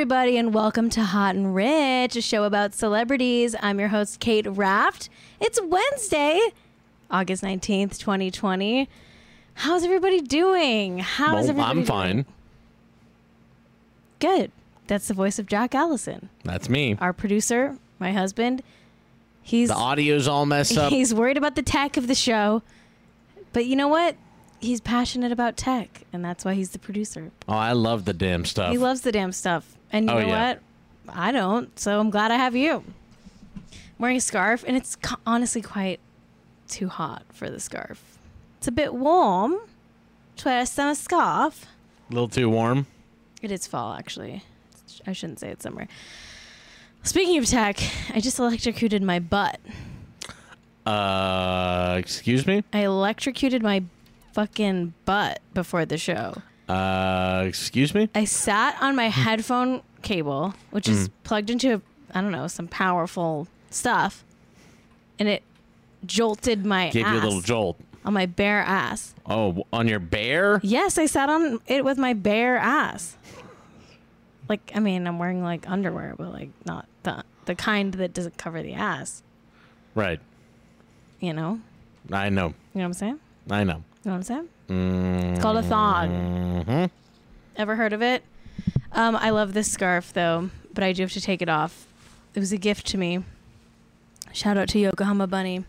Everybody, and welcome to Hot and Rich, a show about celebrities. I'm your host, Kate Raft. It's Wednesday, August 19th, 2020. How's everybody doing? How is Well, everybody I'm doing? fine. Good. That's the voice of Jack Allison, That's me. our producer, my husband. He's The audio's all messed up. he's worried about the tech of the show, but you know what? He's passionate about tech, and that's why he's the producer. Oh, I love the damn stuff. He loves the damn stuff. And you Oh, know yeah. what? I don't. So I'm glad I have you. I'm wearing a scarf, and it's honestly quite too hot for the scarf. It's a bit warm to wear a summer scarf. A little too warm. It is fall, actually. I shouldn't say it's summer. Speaking of tech, I just electrocuted my butt. Uh, excuse me. I electrocuted my fucking butt before the show. Uh, excuse me. I sat on my headphone cable, which is Mm. plugged into, I don't know, some powerful stuff, and it jolted my Gave ass you a little jolt. on my bare ass. Oh, on your bear? Yes, I sat on it with my bare ass. Like, I mean, I'm wearing like underwear, but like not the the kind that doesn't cover the ass. Right. You know, I know. you know what I'm saying? I know. You know what I'm saying? It's called a thong. hmm Ever heard of it? Um, I love this scarf though, but I do have to take it off. It was a gift to me. Shout out to Yokohama Bunny.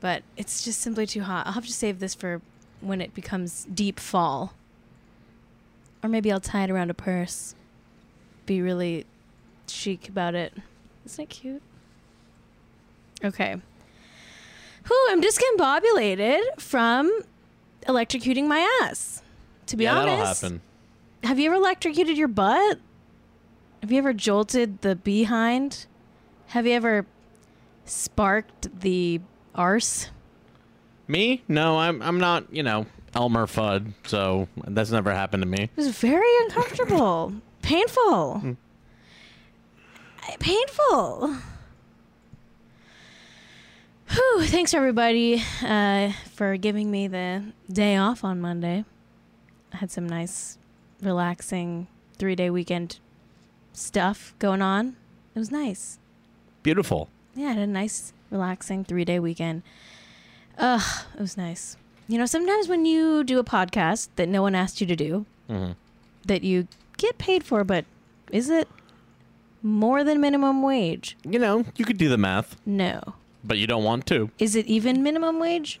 But it's just simply too hot. I'll have to save this for when it becomes deep fall. Or maybe I'll tie it around a purse. Be really chic about it. Isn't it cute? Okay. Whew, I'm discombobulated from electrocuting my ass. To be yeah, honest. that'll happen. Have you ever electrocuted your butt? Have you ever jolted the behind? Have you ever sparked the arse? Me? No, I'm. I'm not. You know, Elmer Fudd. So that's never happened to me. It was very uncomfortable, painful, mm. painful. Whew, thanks everybody uh, for giving me the day off on Monday. I had some nice, relaxing three day weekend stuff going on. It was nice. Beautiful. Yeah, I had a nice, relaxing three day weekend. Ugh, it was nice. You know, sometimes when you do a podcast that no one asked you to do, hmm that you get paid for, but is it more than minimum wage? You know, you could do the math, No. But you don't want to. Is it even minimum wage?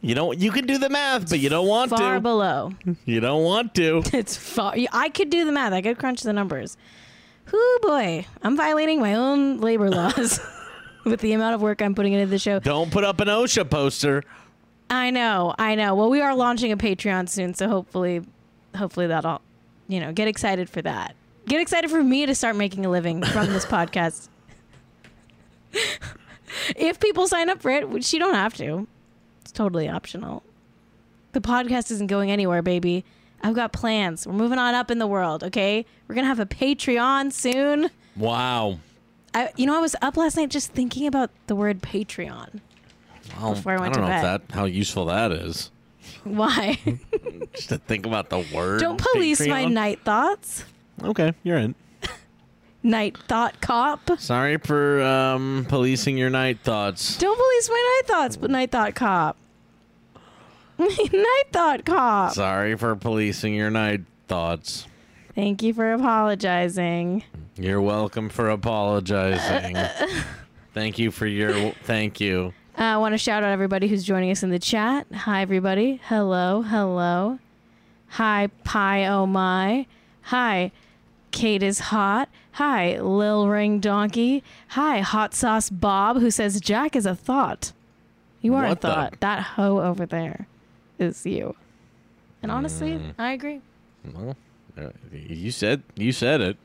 You don't. You can do the math, but you don't want Far to. Far below. you don't want to. It's far. I could do the math. I could crunch the numbers. Whoo boy, I'm violating my own labor laws with the amount of work I'm putting into the show. Don't put up an OSHA poster. I know, I know. Well, we are launching a Patreon soon, so hopefully, hopefully that'll, you know, get excited for that. Get excited for me to start making a living from this podcast. If people sign up for it, which you don't have to, it's totally optional. The podcast isn't going anywhere, baby. I've got plans. We're moving on up in the world. Okay, we're gonna have a Patreon soon. Wow. I, you know, I was up last night just thinking about the word Patreon. Well, Before I went I don't to know if that how useful that is. Why? Just to think about the word. Don't police my night thoughts. Okay, you're in. Night thought cop. Sorry for um, policing your night thoughts. Don't police my night thoughts, but night thought cop. night thought cop. Sorry for policing your night thoughts. Thank you for apologizing. You're welcome for apologizing. thank you for your. Thank you. Uh, I want to shout out everybody who's joining us in the chat. Hi, everybody. Hello, hello. Hi, Pie Oh My. Hi, Kate is hot. Hi, Lil Ring Donkey. Hi, Hot Sauce Bob, who says Jack is a thought. You are a What the- thought. That hoe over there is you. And honestly, Mm. I agree. Well, uh, you said you said it.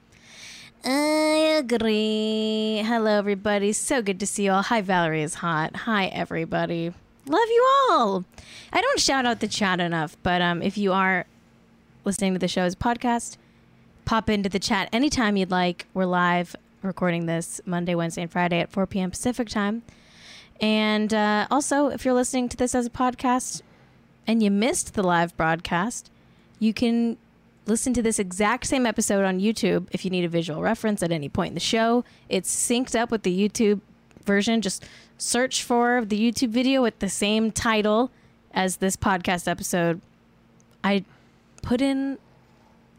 I agree. Hello, everybody. So good to see you all. Hi, Valerie is hot. Hi, everybody. Love you all. I don't shout out the chat enough, but um, if you are listening to the show as a podcast, pop into the chat anytime you'd like. We're live recording this Monday, Wednesday, and Friday at 4 p.m. Pacific time. And uh, also, if you're listening to this as a podcast and you missed the live broadcast, you can listen to this exact same episode on YouTube if you need a visual reference at any point in the show. It's synced up with the YouTube version. Just search for the YouTube video with the same title as this podcast episode. I put in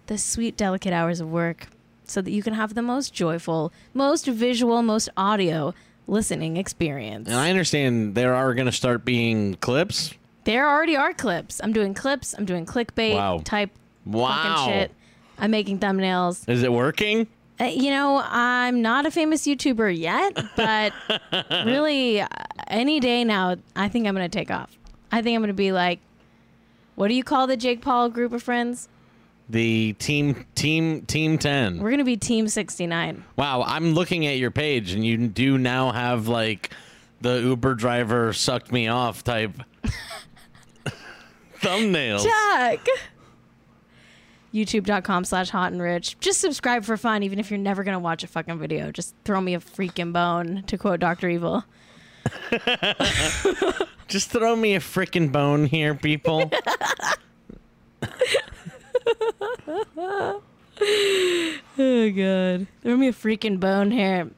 the sweet, delicate hours of work so that you can have the most joyful, most visual, most audio listening experience. And I understand there are going to start being clips. There already are clips. I'm doing clips. I'm doing clickbait Wow. type Wow. fucking shit. I'm making thumbnails. Is it working? Uh, you know, I'm not a famous YouTuber yet, but really, uh, any day now, I think I'm going to take off. I think I'm going to be like, what do you call the Jake Paul group of friends? The team team team 10. We're going to be Team 69. Wow, I'm looking at your page and you do now have like the Uber driver sucked me off type thumbnails. Chuck! YouTube.com slash hot and rich. Just subscribe for fun, even if you're never going to watch a fucking video. Just throw me a freaking bone, to quote Dr. Evil. Just throw me a freaking bone here, people. Oh god. Throw me a freaking bone here.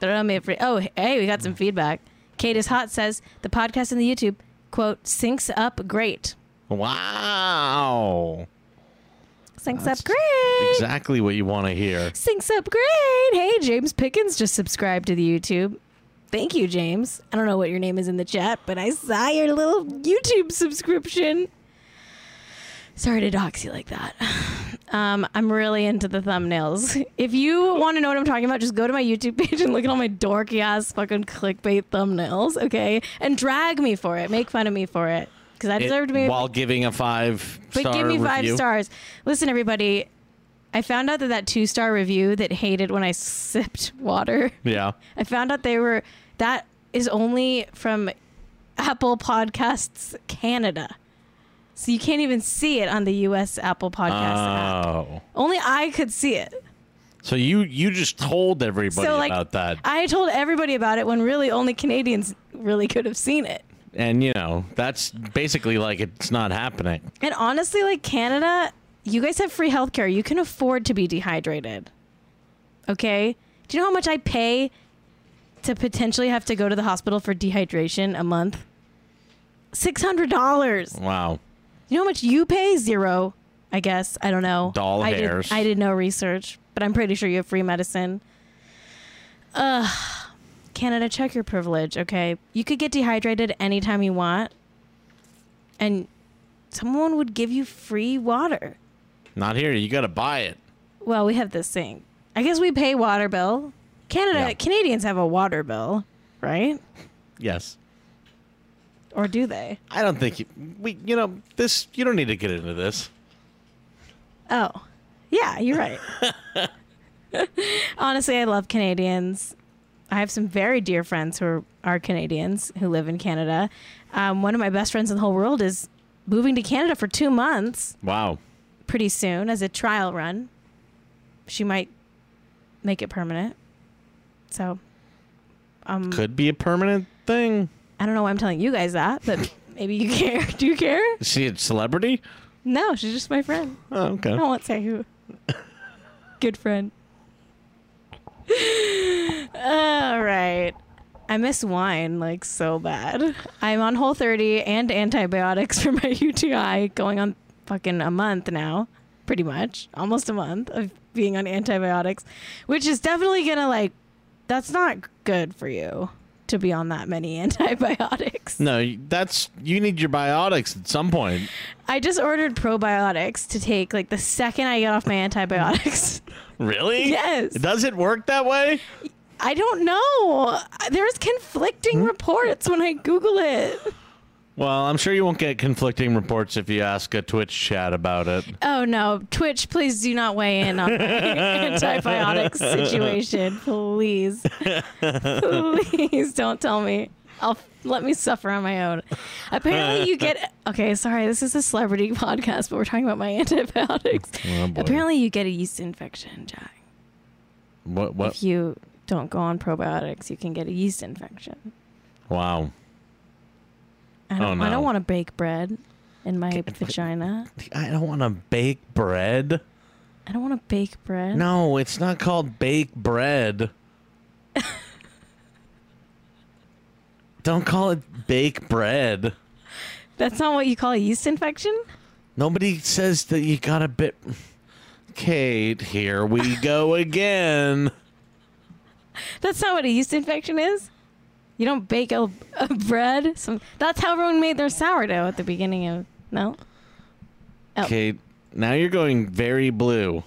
Throw me a free. Oh, hey, we got some feedback. Kate is hot says the podcast and the YouTube quote syncs up great. wow. Syncs That's up great. Exactly what you want to hear. Syncs up great. Hey, James Pickens just subscribed to the YouTube. Thank you, James. I don't know what your name is in the chat, but I saw your little YouTube subscription. Sorry to dox you like that. Um, I'm really into the thumbnails. If you want to know what I'm talking about, just go to my YouTube page and look at all my dorky ass fucking clickbait thumbnails, okay? And drag me for it. Make fun of me for it. Because I deserve to be. while giving a five But give me five review. stars. Listen, everybody. I found out that that two star review that hated when I sipped water. Yeah. I found out they were that is only from Apple Podcasts Canada. So you can't even see it on the US Apple Podcast app. Oh. Only I could see it. So you you just told everybody So, like, about that. I told everybody about it when really only Canadians really could have seen it. and you know, that's basically like it's not happening. And honestly, like Canada, you guys have free healthcare. You can afford to be dehydrated. Okay? Do you know how much I pay to potentially have to go to the hospital for dehydration a month? $600. Wow. You know how much you pay? Zero, I guess. I don't know. Doll I hairs. Did, I did no research, but I'm pretty sure you have free medicine. Ugh. Canada, check your privilege, okay? You could get dehydrated anytime you want, and someone would give you free water. Not here. You got to buy it. Well, we have this thing. I guess we pay water bill. Canada, Yeah. Canadians have a water bill, right? Yes. Or do they? I don't think you, we. You know this. You don't need to get into this. Oh, yeah, you're right. Honestly, I love Canadians. I have some very dear friends who are, are Canadians who live in Canada. Um, one of my best friends in the whole world is moving to Canada for two months Wow. pretty soon as a trial run. She might make it permanent. So, um, Could be a permanent thing. I don't know why I'm telling you guys that, but maybe you care. Do you care? Is she a celebrity? No, she's just my friend. Oh, okay. I won't say who. Good friend. All right. I miss wine like so bad. I'm on Whole 30 and antibiotics for my UTI going on fucking a month now. Pretty much. Almost a month of being on antibiotics, which is definitely going to like that's not good for you to be on that many antibiotics. No, that's you need your biotics at some point. I just ordered probiotics to take like the second I get off my antibiotics. Really? Yes. Does it work that way? I don't know. There's conflicting hmm? reports when I Google it. Well, I'm sure you won't get conflicting reports if you ask a Twitch chat about it. Oh no, Twitch, please do not weigh in on my antibiotics situation, please. please don't tell me. I'll let me suffer on my own. Apparently, you get okay. Sorry, this is a celebrity podcast, but we're talking about my antibiotics. Oh. Apparently, you get a yeast infection, Jack. What? What? If you don't go on probiotics, you can get a yeast infection. Wow. I don't. Oh, I don't want to bake bread. in my vagina. I don't want to bake bread. I don't want to bake bread. No, it's not called bake bread. don't call it bake bread. That's not what you call a yeast infection? Nobody says that you got a bit. Kate, here we go again. That's not what a yeast infection is. You don't bake a, a bread. Some, that's how everyone made their sourdough at the beginning of no. Oh. Kate, now you're going very blue.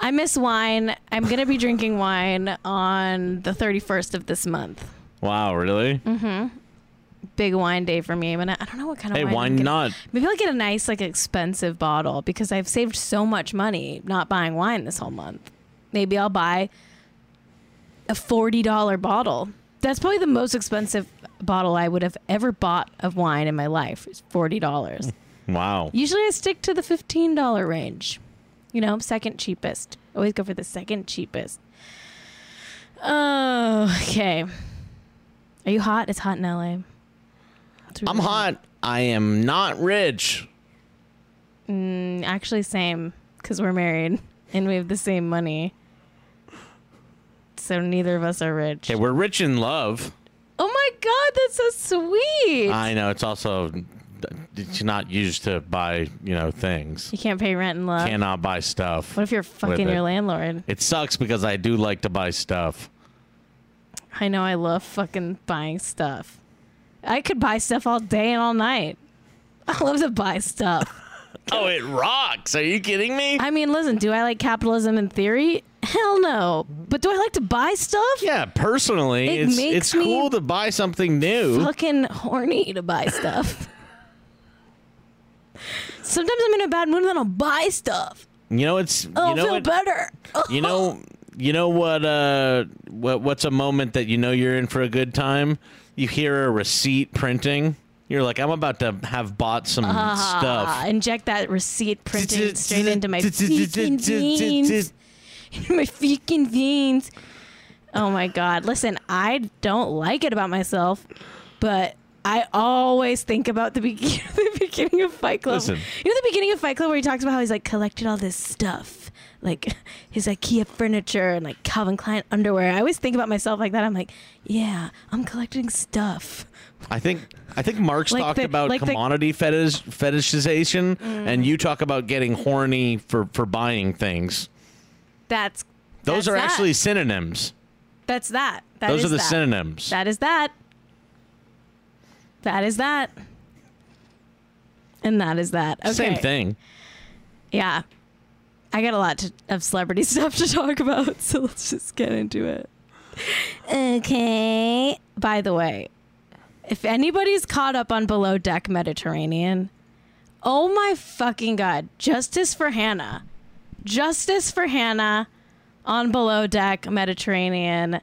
I miss wine. I'm gonna be drinking wine on the 31st of this month. Wow, really? Mm-hmm. Big wine day for me. But I, I don't know what kind of Hey, wine. why not? Maybe I'll get a nice, like, expensive bottle because I've saved so much money not buying wine this whole month. Maybe I'll buy a $40 bottle. That's probably the most expensive bottle I would have ever bought of wine in my life. Is $40. Wow. Usually I stick to the $15 range. You know, second cheapest. Always go for the second cheapest. Oh, okay. Are you hot? It's hot in LA. Really I'm hot. I am not rich. Mm, actually, same, because we're married and we have the same money. So neither of us are rich. Okay, we're rich in love. Oh my god, that's so sweet. I know it's also it's not used to buy, you know, things. you can't pay rent in love. Cannot buy stuff. What if you're fucking your landlord? It sucks because I do like to buy stuff. I know I love fucking buying stuff. I could buy stuff all day and all night. I love to buy stuff. Oh, it rocks. Are you kidding me? I mean, listen, do I like capitalism in theory? Hell no. But do I like to buy stuff? Yeah, personally, It it's makes it's me cool to buy something new. fucking horny to buy stuff. Sometimes I'm in a bad mood and then I'll buy stuff. You know, it's you Oh, I'll know feel what, better. you know you know what uh what what's a moment that you know you're in for a good time? You hear a receipt printing. You're like, I'm about to have bought some Ah, stuff. inject that receipt printing straight into my veins. My freaking veins. Oh my god. Listen, I don't like it about myself, but I always think about the, begin- the beginning of Fight Club. Listen. You know the beginning of Fight Club where he talks about how he's like collected all this stuff, like his IKEA furniture and like Calvin Klein underwear. I always think about myself like that. I'm like, yeah, I'm collecting stuff. I think I think Marx Like talked the- about like the- commodity fetish fetishization, and mm. you talk about getting horny for for buying things. That's Those that's are that. actually synonyms. That's that. That Those are the that. synonyms. That is that. That is that. And that is that. Okay. Same thing. Yeah. I got a lot to, of celebrity stuff to talk about, so let's just get into it. Okay. By the way, if anybody's caught up on Below Deck Mediterranean, oh my fucking god, justice for Hannah. Justice for Hannah on Below Deck Mediterranean.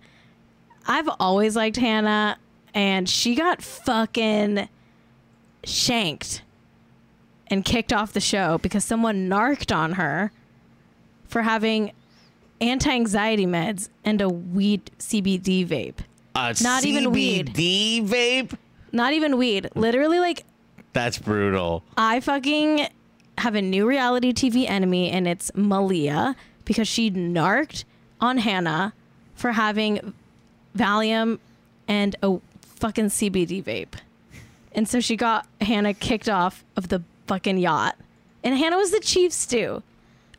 I've always liked Hannah, and she got fucking shanked and kicked off the show because someone narked on her for having anti-anxiety meds and a weed CBD vape. A Not even weed. CBD vape. Not even weed. Literally like That's brutal. I fucking have a new reality TV enemy and it's Malia because she narked on Hannah for having Valium and a fucking CBD vape. And so she got Hannah kicked off of the fucking yacht. And Hannah was the chief stew.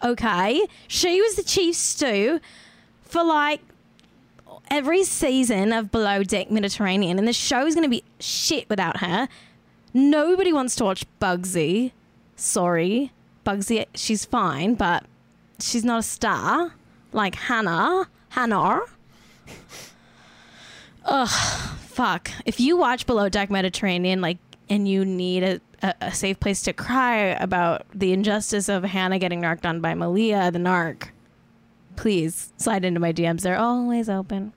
Okay? She was the chief stew for like every season of Below Deck Mediterranean. And the show is going to be shit without her. Nobody wants to watch Bugsy. Sorry. Bugsy, she's fine, but she's not a star like Hannah. Hannah. Ugh, fuck. If you watch Below Deck Mediterranean, like, and you need a, a, a safe place to cry about the injustice of Hannah getting narked on by Malia, the narc, please slide into my DMs. They're always open.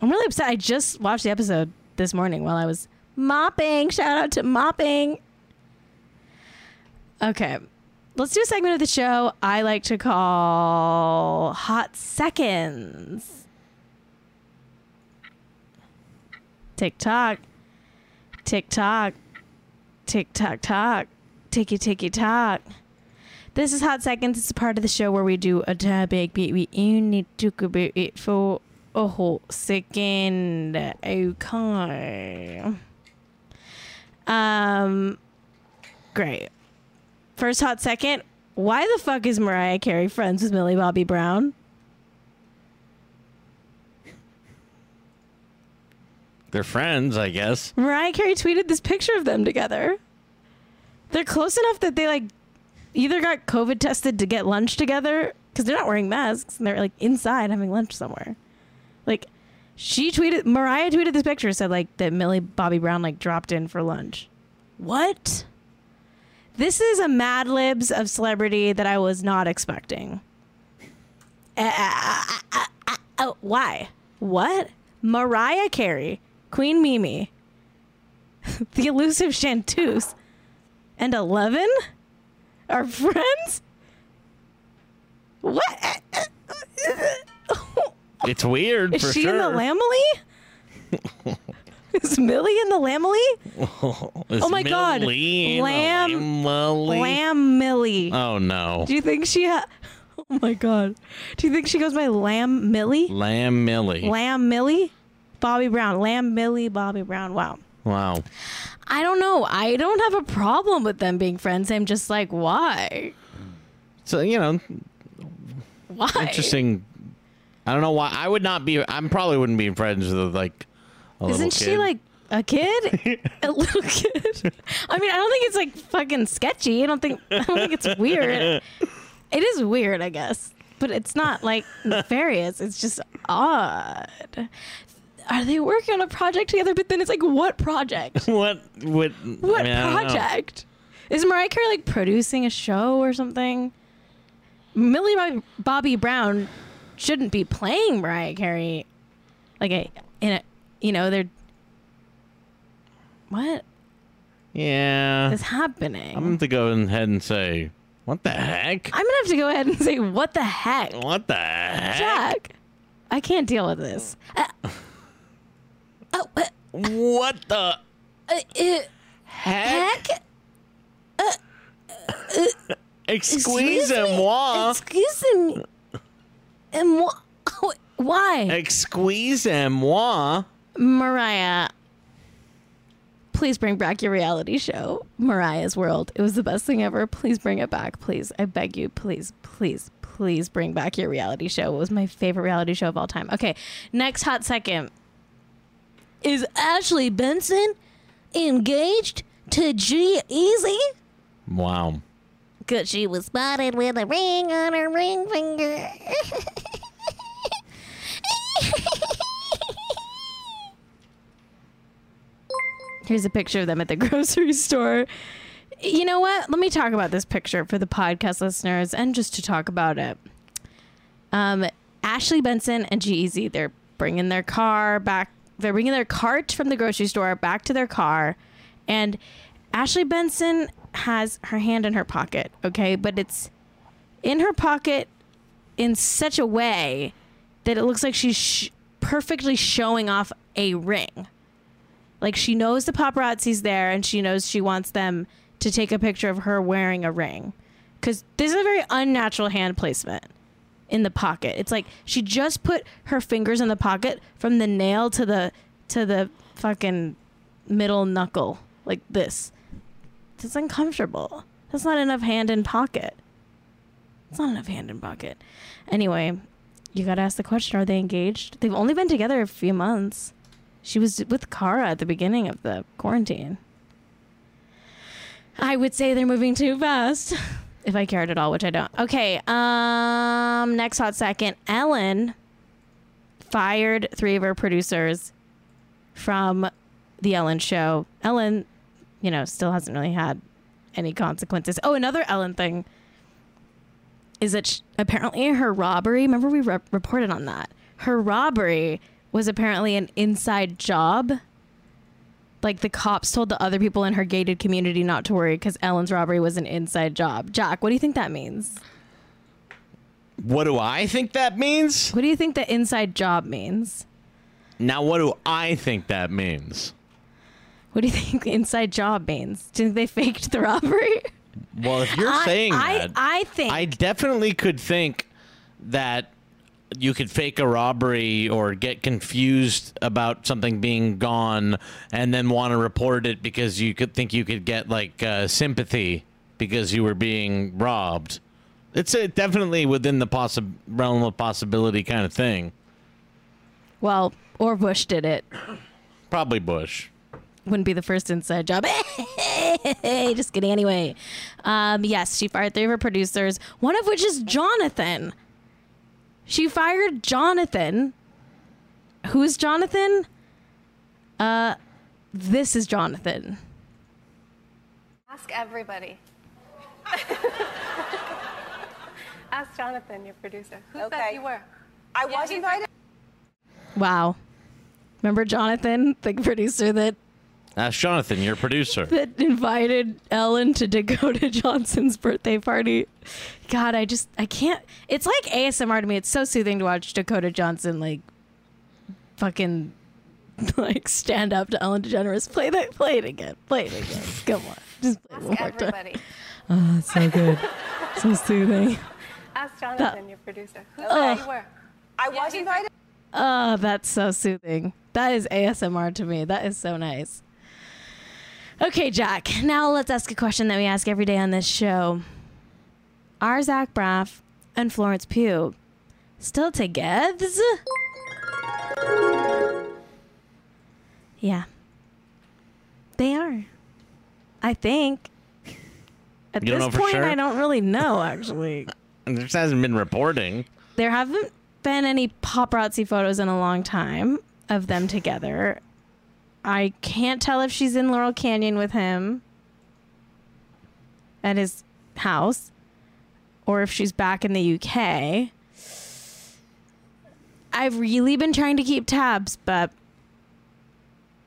I'm really upset. I just watched the episode this morning while I was mopping. Shout out to mopping. Okay. Let's do a segment of the show I like to call Hot Seconds. Tick tock. Tick tock. Tick tock tock. ticky ticky tock. This is Hot Seconds. It's a part of the show where we do a topic, but we only talk about it for a whole second. Okay. Um, great. First hot second. Why the fuck is Mariah Carey friends with Millie Bobby Brown? They're friends, I guess. Mariah Carey tweeted this picture of them together. They're close enough that they like either got COVID tested to get lunch together because they're not wearing masks and they're like inside having lunch somewhere. Like she tweeted, Mariah tweeted this picture said like that Millie Bobby Brown like dropped in for lunch. What? This is a Mad Libs of celebrity that I was not expecting. Uh, uh, uh, why? What? Mariah Carey, Queen Mimi, the elusive Chanteuse, and Eleven are friends? What? It's weird for me. Is she sure. in the Lambily? Is Millie in the Lambily? Is Oh my God. Millie in the Lamb- Lambily? Lamb Millie. Oh no. Do you think she ha- Oh my god. Do you think she goes by Lamb Millie? Lamb Millie. Lamb Millie? Bobby Brown. Lamb Millie Bobby Brown. Wow. wow. I don't know. I don't have a problem with them being friends. I'm just like, why? So you know, Why? interesting. I don't know why. I would not be. I probably wouldn't be friends with like a little Isn't she like a kid? a little kid? I mean, I don't think it's like fucking sketchy. I don't think I don't think it's weird. It is weird, I guess. But it's not like nefarious. It's just odd. Are they working on a project together? But then it's like, what project? what? What? What I mean, I don't know. project? Is Mariah Carey like producing a show or something? Millie Bob- Bobby Brown shouldn't be playing Mariah Carey. Like a in a you know they're what Yeah. is happening? I'm going to go ahead and say, what the heck? I'm gonna have to go ahead and say what the heck, What the heck? Jack? I can't deal with this. Uh, oh, uh, What the uh, uh, heck? heck? Excuse me? moi. Excuse me. And wh- why? Excuse moi. Mariah, please bring back your reality show, Mariah's World. It was the best thing ever. Please bring it back, please. I beg you, please, please, please bring back your reality show. It was my favorite reality show of all time. Okay, next hot second. Is Ashley Benson engaged to G-Eazy? Wow. Cause she was spotted with a ring on her ring finger. Here's a picture of them at the grocery store. You know what? Let me talk about this picture for the podcast listeners and just to talk about it. Um, Ashley Benson and G-Eazy, they're bringing their car back. They're bringing their cart from the grocery store back to their car. And Ashley Benson has her hand in her pocket, okay? But it's in her pocket in such a way that it looks like she's sh- perfectly showing off a ring. Like she knows the paparazzi's there and she knows she wants them to take a picture of her wearing a ring. Because this is a very unnatural hand placement in the pocket. It's like she just put her fingers in the pocket from the nail to the to the fucking middle knuckle like this. It's uncomfortable. That's not enough hand in pocket. It's not enough hand in pocket. Anyway, you gotta ask the question: Are they engaged? They've only been together a few months. She was with Cara at the beginning of the quarantine. I would say they're moving too fast. If I cared at all, which I don't. Okay. Um. Next hot second. Ellen fired three of her producers from the Ellen show. Ellen, you know, still hasn't really had any consequences. Oh, another Ellen thing is that sh- apparently her robbery. Remember we re- reported on that. Her robbery was apparently an inside job. Like the cops told the other people in her gated community not to worry because Ellen's robbery was an inside job. Jack, what do you think that means? What do I think that means? What do you think the inside job means? Now, what do I think that means? What do you think the inside job means? Do you think they faked the robbery? Well, if you're I, saying I, that, I think I definitely could think that you could fake a robbery or get confused about something being gone and then want to report it because you could think you could get like uh, sympathy because you were being robbed. It's uh definitely within the possi- realm of possibility kind of thing. well, or Bush did it. Probably Bush. Wouldn't be the first inside job. Just kidding. Anyway, um, yes, she fired three of her producers, one of which is Jonathan. She fired Jonathan. Who's Jonathan? Uh, this is Jonathan. Ask everybody. Ask Jonathan, your producer. Who said Okay. you were? I Yeah, was invited. Wow. Remember Jonathan, the producer that Ask Jonathan, your producer. that invited Ellen to Dakota Johnson's birthday party. God, I just I can't. It's like ASMR to me. It's so soothing to watch Dakota Johnson like fucking like stand up to Ellen DeGeneres. Play that. Play it again. Play it again. Come on. Just play it one Ask more time. Oh, it's so good. so soothing. Ask Jonathan, your producer. Oh. Who Ugh. you were? I was invited. Oh, that's so soothing. That is ASMR to me. That is so nice. Okay, Jack. Now let's ask a question that we ask every day on this show. Are Zach Braff and Florence Pugh still together? Yeah. They are. I think. At You this point, sure? I don't really know, actually. There hasn't been reporting. There haven't been any paparazzi photos in a long time of them together. I can't tell if she's in Laurel Canyon with him at his house or if she's back in the UK. I've really been trying to keep tabs, but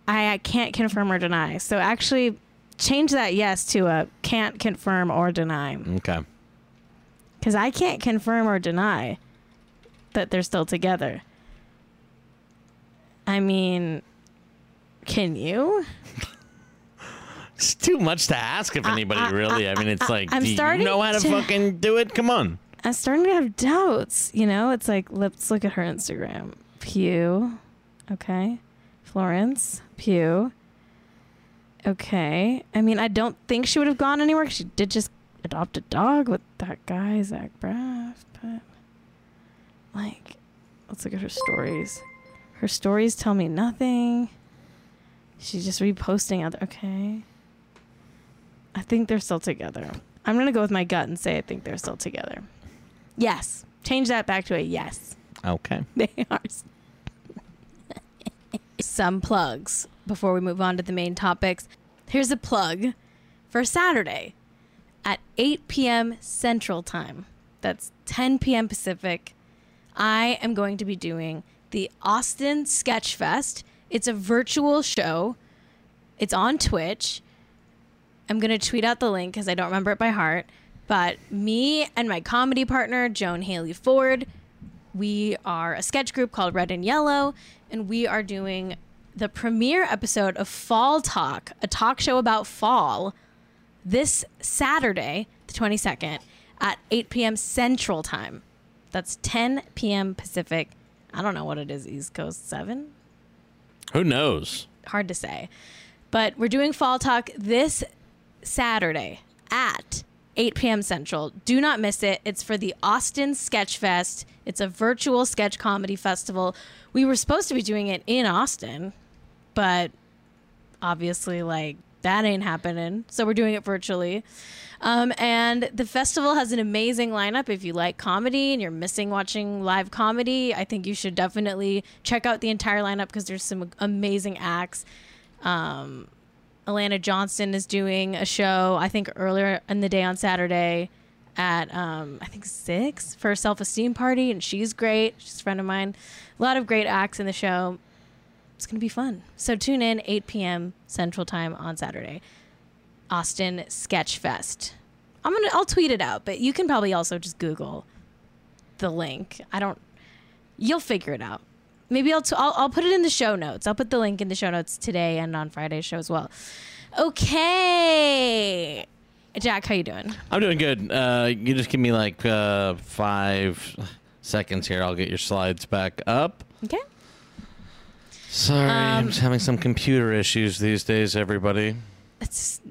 I, I can't confirm or deny. So actually, change that yes to a can't confirm or deny Okay. because I can't confirm or deny that they're still together. I mean, can you? It's too much to ask of anybody, I- really. I, mean, it's like, I'm do you know how to, to- fucking do it? Come on. I'm starting to have doubts. You know, it's like let's look at her Instagram. Pugh, okay. Florence Pugh. Okay. I mean, I don't think she would have gone anywhere. She did just adopt a dog with that guy Zach Braff, but like, let's look at her stories. Her stories tell me nothing. She's just reposting other. Okay. I think they're still together. I'm gonna go with my gut and say I think they're still together. Yes. Change that back to a yes. Okay. They are. Some plugs before we move on to the main topics. Here's a plug for Saturday at 8 p.m. Central Time. That's 10 p.m. Pacific. I am going to be doing the Austin Sketch Fest. It's a virtual show. It's on Twitch. I'm going to tweet out the link because I don't remember it by heart. But me and my comedy partner, Joan Haley Ford, we are a sketch group called Red and Yellow, and we are doing the premiere episode of Fall Talk, a talk show about fall, this Saturday, the 22nd, at 8 p.m. Central Time. That's 10 p.m. Pacific. I don't know what it is, East Coast 7? Who knows? hard to say. But we're doing Fall Talk this Saturday at 8 p.m. Central. Do not miss it. It's for the Austin Sketch Fest. It's a virtual sketch comedy festival. We were supposed to be doing it in Austin, but obviously, like, that ain't happening. So we're doing it virtually. Um, and the festival has an amazing lineup. If you like comedy and you're missing watching live comedy, I think you should definitely check out the entire lineup because there's some amazing acts. Um, Alana Johnston is doing a show, I think earlier in the day on Saturday at, um, I think, six for a self esteem party. And she's great. She's a friend of mine. A lot of great acts in the show. It's going to be fun. So tune in 8 p.m. Central Time on Saturday. Austin Sketch Fest. I'm gonna I'll tweet it out, but you can probably also just Google the link. I don't. You'll figure it out. Maybe I'll, t- I'll I'll put it in the show notes. I'll put the link in the show notes today and on Friday's show as well. Okay. Jack, how you doing? I'm doing good. Uh, you just give me like uh, five seconds here. I'll get your slides back up. Okay. Sorry, I'm Um, just having some computer issues these days, everybody. It's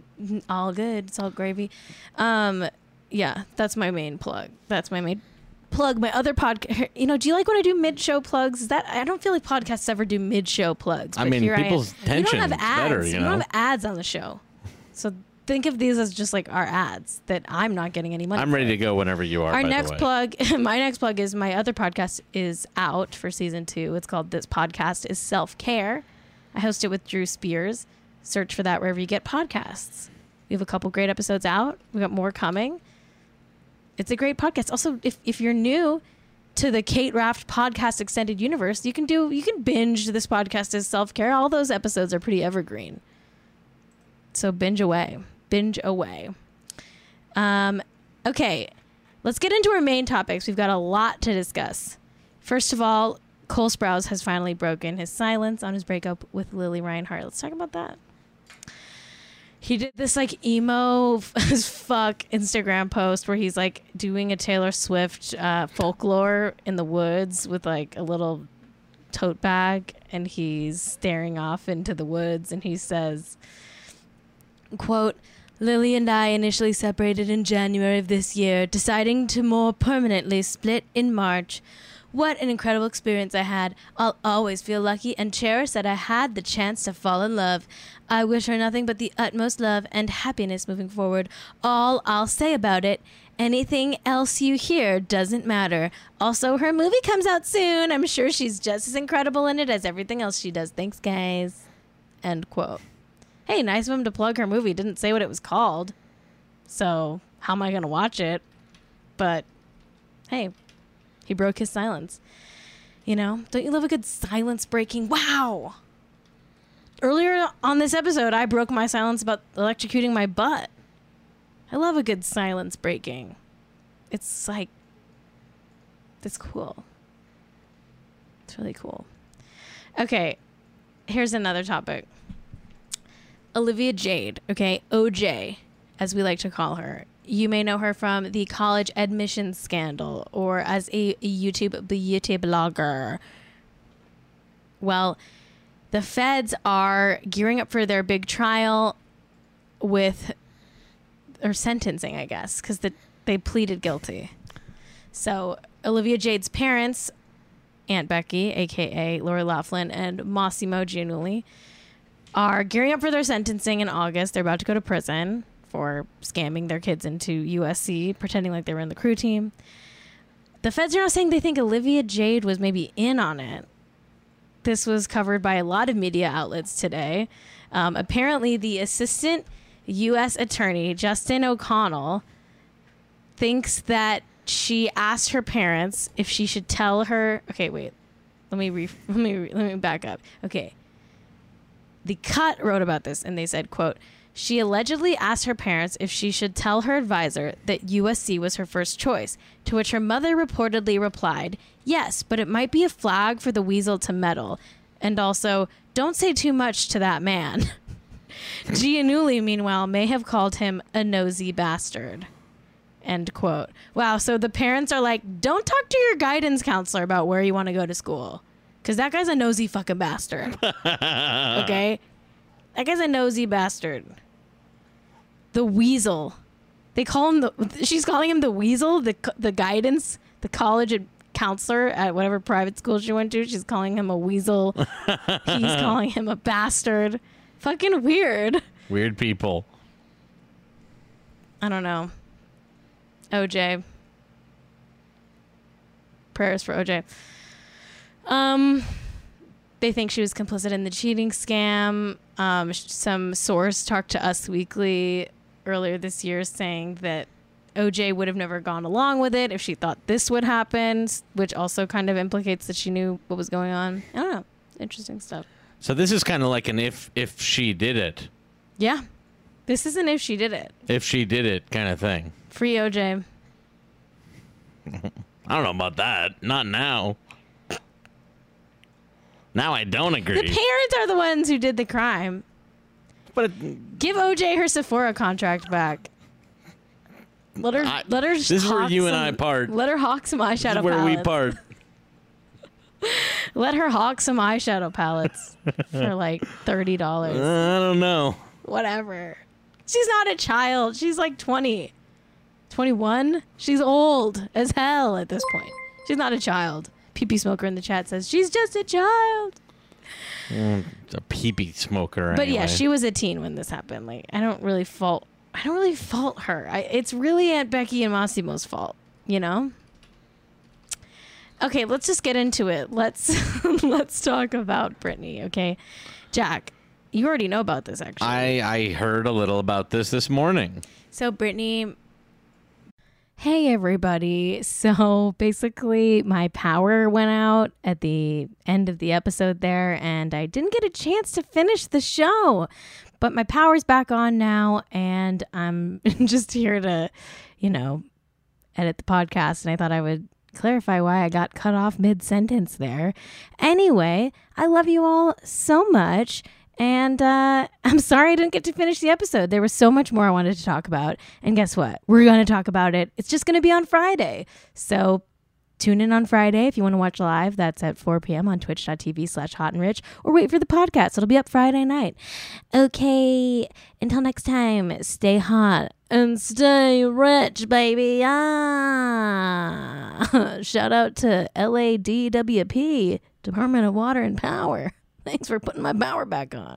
all good. It's all gravy. Um, yeah, that's my main plug. That's my main plug. My other podcast. You know, do you like when I do mid-show plugs? Is that I don't feel like podcasts ever do mid-show plugs. I mean, people's I am. We don't have ads. better, you we know? don't have ads on the show, so think of these as just like our ads that I'm not getting any money. I'm for. ready to go whenever you are. Our next plug, my next plug is my other podcast is out for season two. It's called This Podcast is Self Care. I host it with Drew Spears. Search for that wherever you get podcasts. We have a couple great episodes out. We got more coming. It's a great podcast. Also, if, if you're new to the Kate Raft podcast extended universe, you can do you can binge this podcast as self care. All those episodes are pretty evergreen. So binge away. Binge away. Um, okay, let's get into our main topics. We've got a lot to discuss. First of all, Cole Sprouse has finally broken his silence on his breakup with Lili Reinhart. Let's talk about that. He did this like emo as fuck Instagram post where he's like doing a Taylor Swift uh, folklore in the woods with like a little tote bag and he's staring off into the woods and he says, quote, Lili and I initially separated in January of this year, deciding to more permanently split in March. What an incredible experience I had. I'll always feel lucky and cherish that I had the chance to fall in love. I wish her nothing but the utmost love and happiness moving forward. All I'll say about it, anything else you hear doesn't matter. Also, her movie comes out soon. I'm sure she's just as incredible in it as everything else she does. Thanks, guys. End quote hey, nice of him to plug her movie. Didn't say what it was called. So, how am I going to watch it? But, hey, he broke his silence. You know, don't you love a good silence breaking? Wow! Earlier on this episode, I broke my silence about electrocuting my butt. I love a good silence breaking. It's like, it's cool. It's really cool. Okay, here's another topic. Olivia Jade, okay, OJ, as we like to call her. You may know her from the college admissions scandal or as a YouTube beauty blogger. Well, the feds are gearing up for their big trial with or sentencing, I guess, because the, they pleaded guilty. So Olivia Jade's parents, Aunt Becky, aka Lori Loughlin, and Mossimo Giannulli, are gearing up for their sentencing in August. They're about to go to prison for scamming their kids into USC, pretending like they were in the crew team. The feds are now saying they think Olivia Jade was maybe in on it. This was covered by a lot of media outlets today. Um, apparently, the assistant U.S. attorney, Justin O'Connell, thinks that she asked her parents if she should tell her. Okay, wait. Let me re- let me let me back up. Okay. The Cut wrote about this and they said, quote, she allegedly asked her parents if she should tell her advisor that USC was her first choice, to which her mother reportedly replied, yes, but it might be a flag for the weasel to meddle. And also, don't say too much to that man. Giannulli, meanwhile, may have called him a nosy bastard. End quote. Wow, so the parents are like, don't talk to your guidance counselor about where you want to go to school. Because that guy's a nosy fucking bastard. okay? That guy's a nosy bastard. The weasel. They call him the. She's calling him the weasel. The the guidance, the college counselor at whatever private school she went to. She's calling him a weasel. He's calling him a bastard. Fucking weird. Weird people. I don't know. OJ. Prayers for OJ. Um, they think she was complicit in the cheating scam. Um, some source talked to Us Weekly earlier this year saying that OJ would have never gone along with it if she thought this would happen, which also kind of implicates that she knew what was going on. I don't know. Interesting stuff. So this is kind of like an if if she did it, Yeah. This isn't if she did it. if she did it kind of thing. Free OJ. I don't know about that. Not now. Now I don't agree. The parents are the ones who did the crime. but it, Give OJ her Sephora contract back. Let her. I- let her. this is where hawk you and some- I part. Let her hawk some eyeshadow This is where we palettes. part. Let her hawk some eyeshadow palettes for like thirty dollars. I don't know. Whatever. She's not a child. She's like 20. 21? She's old as hell at this point. She's not a child. PP Smoker in the chat says she's just a child. It's a peepee smoker. But yeah, she was a teen when this happened. Like I don't really fault I don't really fault her. I, it's really Aunt Becky and Mossimo's fault, you know? Okay, let's just get into it. Let's let's talk about Brittany, okay? Jack, you already know about this actually. I I heard a little about this this morning. So, Brittany, hey everybody. So, basically, my power went out at the end of the episode there, and I didn't get a chance to finish the show. But my power's back on now, and I'm just here to, you know, edit the podcast. And I thought I would clarify why I got cut off mid sentence there. Anyway, I love you all so much. And uh, I'm sorry I didn't get to finish the episode. There was so much more I wanted to talk about. And guess what? We're going to talk about it. It's just going to be on Friday. So tune in on Friday if you want to watch live. That's at 4 p.m. on twitch.tv slash hot and rich. Or wait for the podcast. It'll be up Friday night. Okay. Until next time, stay hot and stay rich, baby. Ah. Shout out to LADWP, Department of Water and Power. Thanks for putting my power back on.